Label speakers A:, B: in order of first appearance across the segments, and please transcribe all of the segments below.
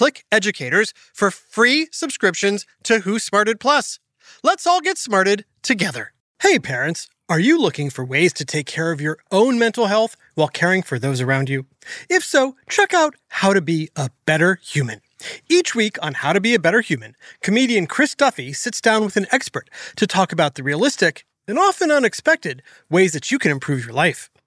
A: Click Educators for free subscriptions to Who Smarted Plus. Let's all get smarted together. Hey, parents, are you looking for ways to take care of your own mental health while caring for those around you? If so, check out How to Be a Better Human. Each week on How to Be a Better Human, comedian Chris Duffy sits down with an expert to talk about the realistic and often unexpected ways that you can improve your life.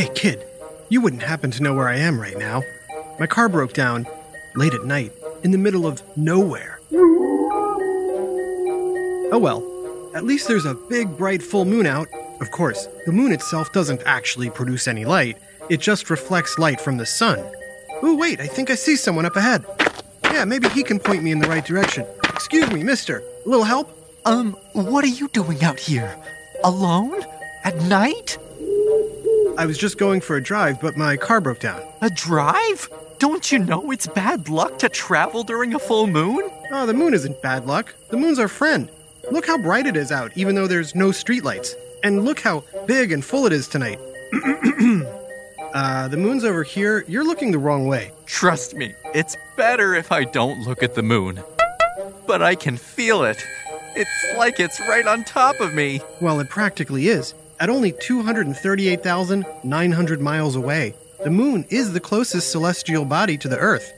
A: Hey kid, you wouldn't happen to know where I am right now. My car broke down late at night in the middle of nowhere. Oh well, at least there's a big bright full moon out. Of course, the moon itself doesn't actually produce any light, it just reflects light from the sun. Oh, wait, I think I see someone up ahead. Yeah, maybe he can point me in the right direction. Excuse me, mister. A little help?
B: Um, what are you doing out here? Alone? At night?
A: I was just going for a drive, but my car broke down.
B: A drive? Don't you know it's bad luck to travel during a full moon?
A: Oh, the moon isn't bad luck. The moon's our friend. Look how bright it is out, even though there's no streetlights. And look how big and full it is tonight. uh, the moon's over here. You're looking the wrong way.
B: Trust me, it's better if I don't look at the moon. But I can feel it. It's like it's right on top of me.
A: Well, it practically is. At only 238,900 miles away, the moon is the closest celestial body to the Earth.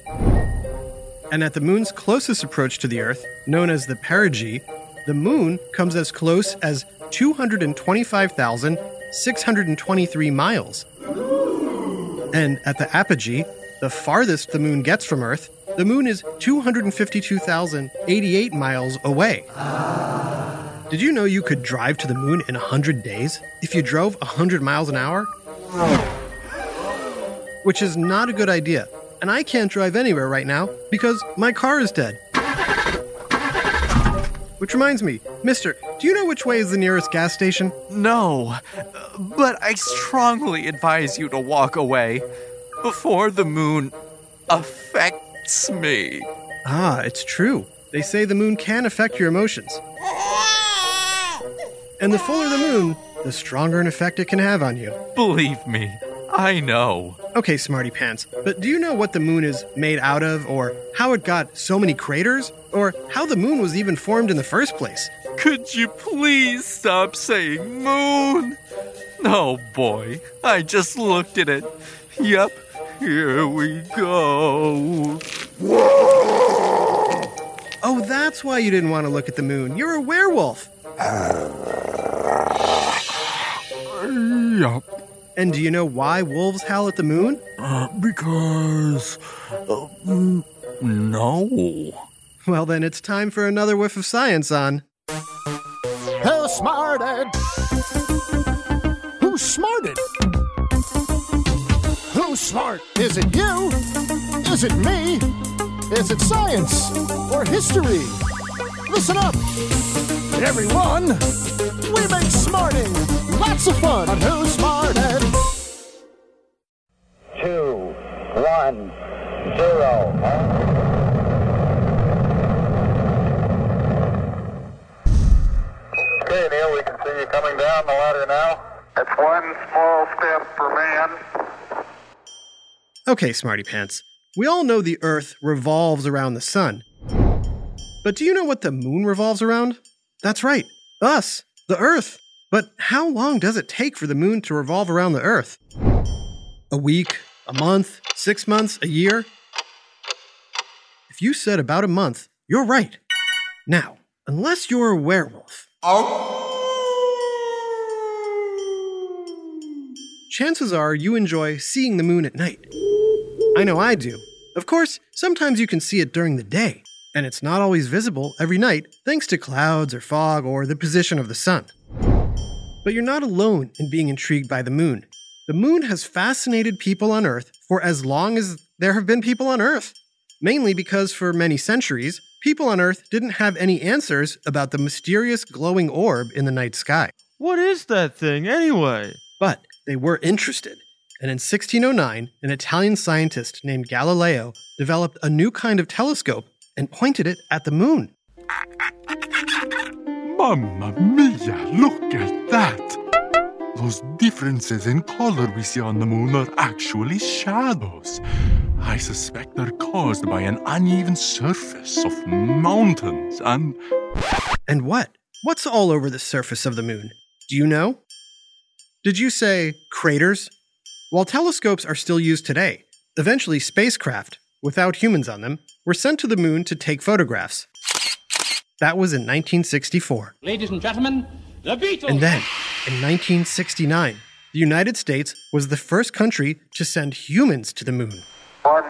A: And at the moon's closest approach to the Earth, known as the perigee, the moon comes as close as 225,623 miles. And at the apogee, the farthest the moon gets from Earth, the moon is 252,088 miles away. Did you know you could drive to the moon in 100 days if you drove 100 miles an hour? Which is not a good idea. And I can't drive anywhere right now because my car is dead. Which reminds me, mister, do you know which way is the nearest gas station?
B: No, but I strongly advise you to walk away before the moon affects me.
A: Ah, it's true. They say the moon can affect your emotions. And the fuller the moon, the stronger an effect it can have on you.
B: Believe me, I know.
A: Okay, Smarty Pants, but do you know what the moon is made out of, or how it got so many craters, or how the moon was even formed in the first place?
B: Could you please stop saying moon? Oh boy, I just looked at it. Yep, here we go.
A: Oh, that's why you didn't want to look at the moon. You're a werewolf. Oh.
B: Yup.
A: And do you know why wolves howl at the moon?
B: Uh, because. Uh, mm, no.
A: Well, then it's time for another whiff of science on.
C: Who smarted? Who smarted? Who's smart? Is it you? Is it me? Is it science or history? Listen up, everyone. We make smarting lots of fun on Who Smarted.
D: two, one, zero. Okay, Neil, we can see you coming down the ladder now. It's one small step for man.
A: Okay, Smarty Pants. We all know the Earth revolves around the sun. But do you know what the moon revolves around? That's right, us, the Earth. But how long does it take for the moon to revolve around the Earth? A week, a month, six months, a year? If you said about a month, you're right. Now, unless you're a werewolf, oh. chances are you enjoy seeing the moon at night. I know I do. Of course, sometimes you can see it during the day, and it's not always visible every night thanks to clouds or fog or the position of the sun. But you're not alone in being intrigued by the moon. The moon has fascinated people on Earth for as long as there have been people on Earth. Mainly because for many centuries, people on Earth didn't have any answers about the mysterious glowing orb in the night sky.
E: What is that thing anyway?
A: But they were interested. And in 1609, an Italian scientist named Galileo developed a new kind of telescope and pointed it at the moon.
F: Mamma mia, look at that! Those differences in color we see on the moon are actually shadows. I suspect they're caused by an uneven surface of mountains and.
A: And what? What's all over the surface of the moon? Do you know? Did you say craters? While telescopes are still used today, eventually spacecraft, without humans on them, were sent to the moon to take photographs. That was in 1964.
G: Ladies and gentlemen, the Beatles.
A: And then, in 1969, the United States was the first country to send humans to the moon.
D: One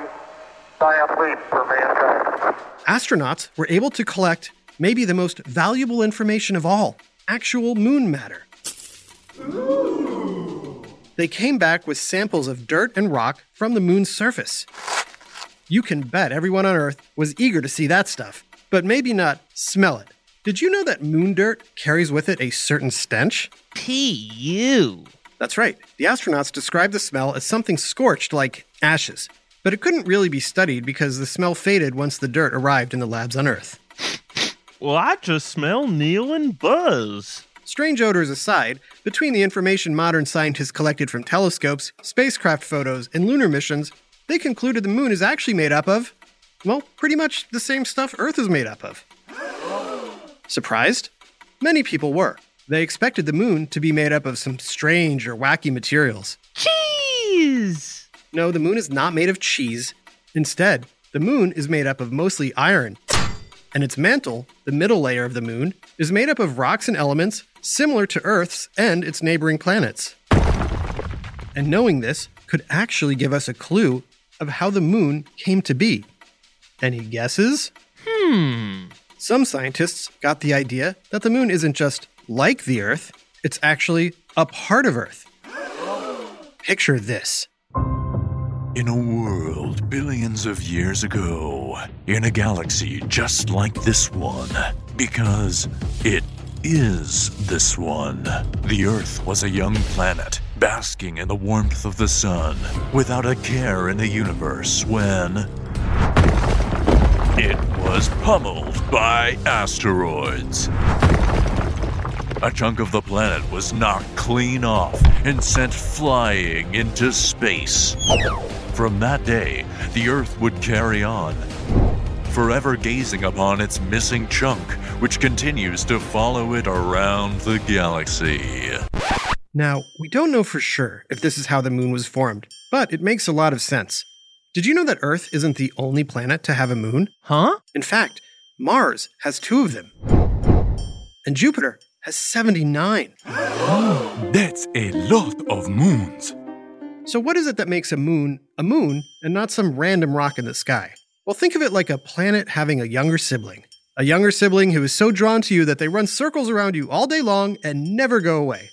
D: giant leap for mankind.
A: Astronauts were able to collect maybe the most valuable information of all actual moon matter. They came back with samples of dirt and rock from the moon's surface. You can bet everyone on Earth was eager to see that stuff, but maybe not smell it. Did you know that moon dirt carries with it a certain stench?
E: P.U.
A: That's right. The astronauts described the smell as something scorched like ashes, but it couldn't really be studied because the smell faded once the dirt arrived in the labs on Earth.
E: Well, I just smell Neil and Buzz.
A: Strange odors aside, between the information modern scientists collected from telescopes, spacecraft photos, and lunar missions, they concluded the moon is actually made up of, well, pretty much the same stuff Earth is made up of. Surprised? Many people were. They expected the moon to be made up of some strange or wacky materials.
E: Cheese!
A: No, the moon is not made of cheese. Instead, the moon is made up of mostly iron. And its mantle, the middle layer of the moon, is made up of rocks and elements similar to Earth's and its neighboring planets. And knowing this could actually give us a clue of how the moon came to be. Any guesses?
E: Hmm.
A: Some scientists got the idea that the moon isn't just like the Earth, it's actually a part of Earth. Picture this.
F: In a world billions of years ago, in a galaxy just like this one, because it is this one. The Earth was a young planet, basking in the warmth of the sun, without a care in the universe when. It was pummeled by asteroids. A chunk of the planet was knocked clean off and sent flying into space. From that day, the Earth would carry on, forever gazing upon its missing chunk, which continues to follow it around the galaxy.
A: Now, we don't know for sure if this is how the moon was formed, but it makes a lot of sense. Did you know that Earth isn't the only planet to have a moon?
E: Huh?
A: In fact, Mars has two of them. And Jupiter has 79.
F: That's a lot of moons.
A: So, what is it that makes a moon a moon and not some random rock in the sky? Well, think of it like a planet having a younger sibling. A younger sibling who is so drawn to you that they run circles around you all day long and never go away.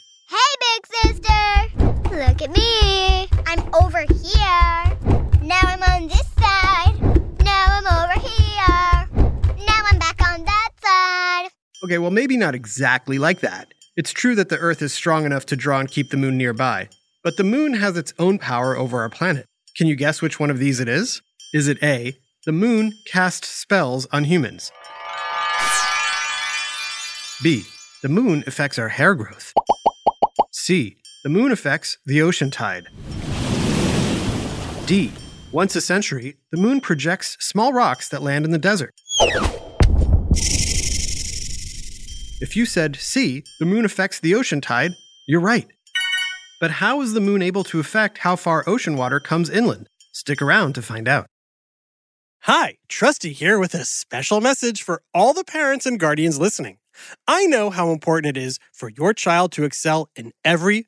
H: Look at me! I'm over here. Now I'm on this side. Now I'm over here. Now I'm back on that side.
A: Okay, well, maybe not exactly like that. It's true that the Earth is strong enough to draw and keep the moon nearby, but the moon has its own power over our planet. Can you guess which one of these it is? Is it A, the moon casts spells on humans? B, The moon affects our hair growth. C. The moon affects the ocean tide. D. Once a century, the moon projects small rocks that land in the desert. If you said C, the moon affects the ocean tide, you're right. But how is the moon able to affect how far ocean water comes inland? Stick around to find out. Hi, Trusty here with a special message for all the parents and guardians listening. I know how important it is for your child to excel in every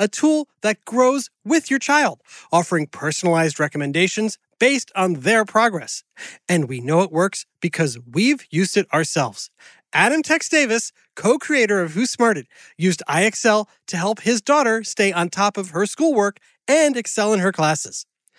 A: a tool that grows with your child, offering personalized recommendations based on their progress. And we know it works because we've used it ourselves. Adam Tex Davis, co creator of Who Smarted, used IXL to help his daughter stay on top of her schoolwork and excel in her classes.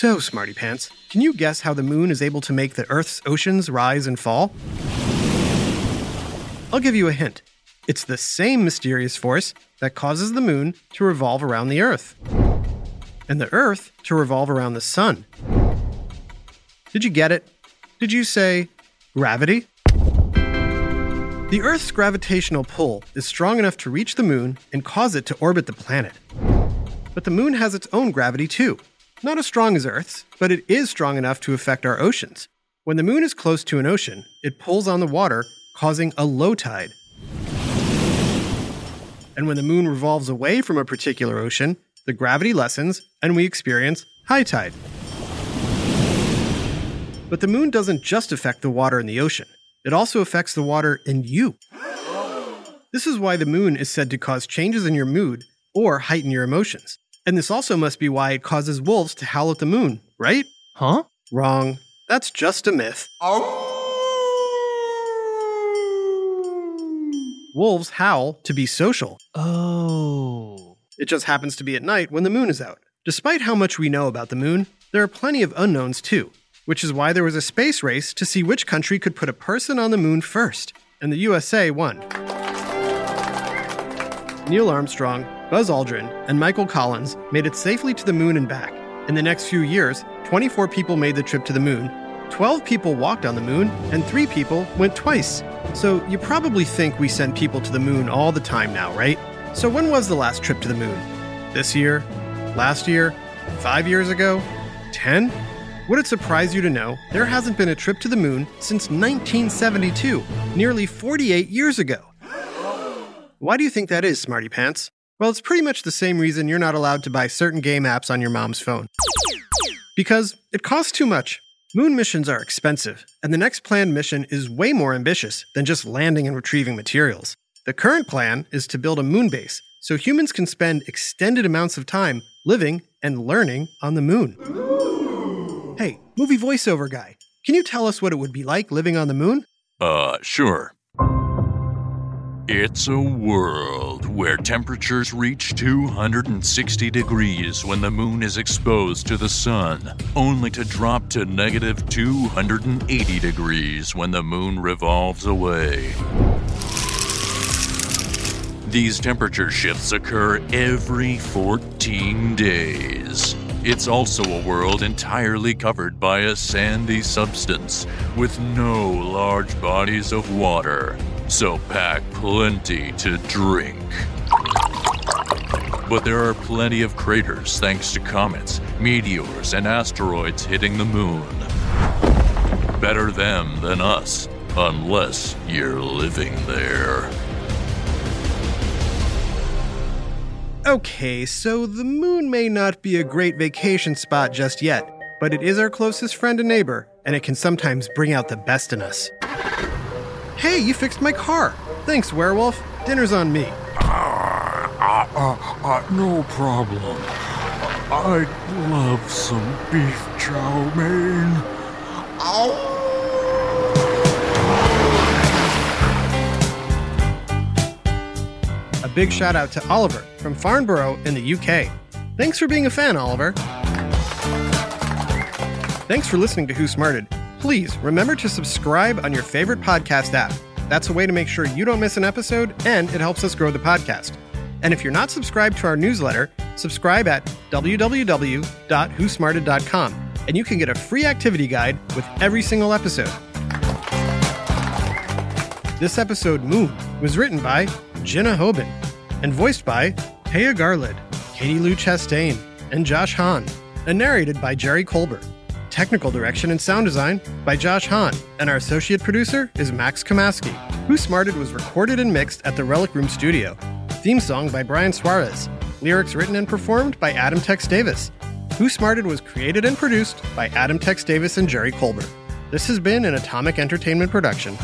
A: So, Smarty Pants, can you guess how the moon is able to make the Earth's oceans rise and fall? I'll give you a hint. It's the same mysterious force that causes the moon to revolve around the Earth, and the Earth to revolve around the sun. Did you get it? Did you say gravity? The Earth's gravitational pull is strong enough to reach the moon and cause it to orbit the planet. But the moon has its own gravity too. Not as strong as Earth's, but it is strong enough to affect our oceans. When the moon is close to an ocean, it pulls on the water, causing a low tide. And when the moon revolves away from a particular ocean, the gravity lessens and we experience high tide. But the moon doesn't just affect the water in the ocean, it also affects the water in you. This is why the moon is said to cause changes in your mood or heighten your emotions. And this also must be why it causes wolves to howl at the moon, right?
E: Huh?
A: Wrong. That's just a myth. Wolves howl to be social.
E: Oh.
A: It just happens to be at night when the moon is out. Despite how much we know about the moon, there are plenty of unknowns too, which is why there was a space race to see which country could put a person on the moon first, and the USA won. Neil Armstrong, Buzz Aldrin, and Michael Collins made it safely to the moon and back. In the next few years, 24 people made the trip to the moon, 12 people walked on the moon, and 3 people went twice. So you probably think we send people to the moon all the time now, right? So when was the last trip to the moon? This year? Last year? Five years ago? Ten? Would it surprise you to know there hasn't been a trip to the moon since 1972, nearly 48 years ago? Why do you think that is, Smarty Pants? Well, it's pretty much the same reason you're not allowed to buy certain game apps on your mom's phone. Because it costs too much. Moon missions are expensive, and the next planned mission is way more ambitious than just landing and retrieving materials. The current plan is to build a moon base so humans can spend extended amounts of time living and learning on the moon. Hey, movie voiceover guy, can you tell us what it would be like living on the moon?
F: Uh, sure. It's a world where temperatures reach 260 degrees when the moon is exposed to the sun, only to drop to negative 280 degrees when the moon revolves away. These temperature shifts occur every 14 days. It's also a world entirely covered by a sandy substance with no large bodies of water, so pack plenty to drink. But there are plenty of craters thanks to comets, meteors, and asteroids hitting the moon. Better them than us, unless you're living there.
A: Okay, so the moon may not be a great vacation spot just yet, but it is our closest friend and neighbor, and it can sometimes bring out the best in us. Hey, you fixed my car! Thanks, werewolf. Dinner's on me.
I: Uh, uh, uh, no problem. I'd love some beef chow mein.
A: A big shout out to Oliver from Farnborough in the UK. Thanks for being a fan, Oliver. Thanks for listening to Who Smarted. Please remember to subscribe on your favorite podcast app. That's a way to make sure you don't miss an episode, and it helps us grow the podcast. And if you're not subscribed to our newsletter, subscribe at www.whosmarted.com, and you can get a free activity guide with every single episode. This episode, Moon, was written by Jenna Hoban and voiced by Taya Garlid, Katie Lou Chastain, and Josh Hahn, and narrated by Jerry Colbert. Technical direction and sound design by Josh Hahn, and our associate producer is Max Kamaski. Who Smarted was recorded and mixed at the Relic Room Studio. Theme song by Brian Suarez. Lyrics written and performed by Adam Tex Davis. Who Smarted was created and produced by Adam Tex Davis and Jerry Colbert. This has been an Atomic Entertainment production.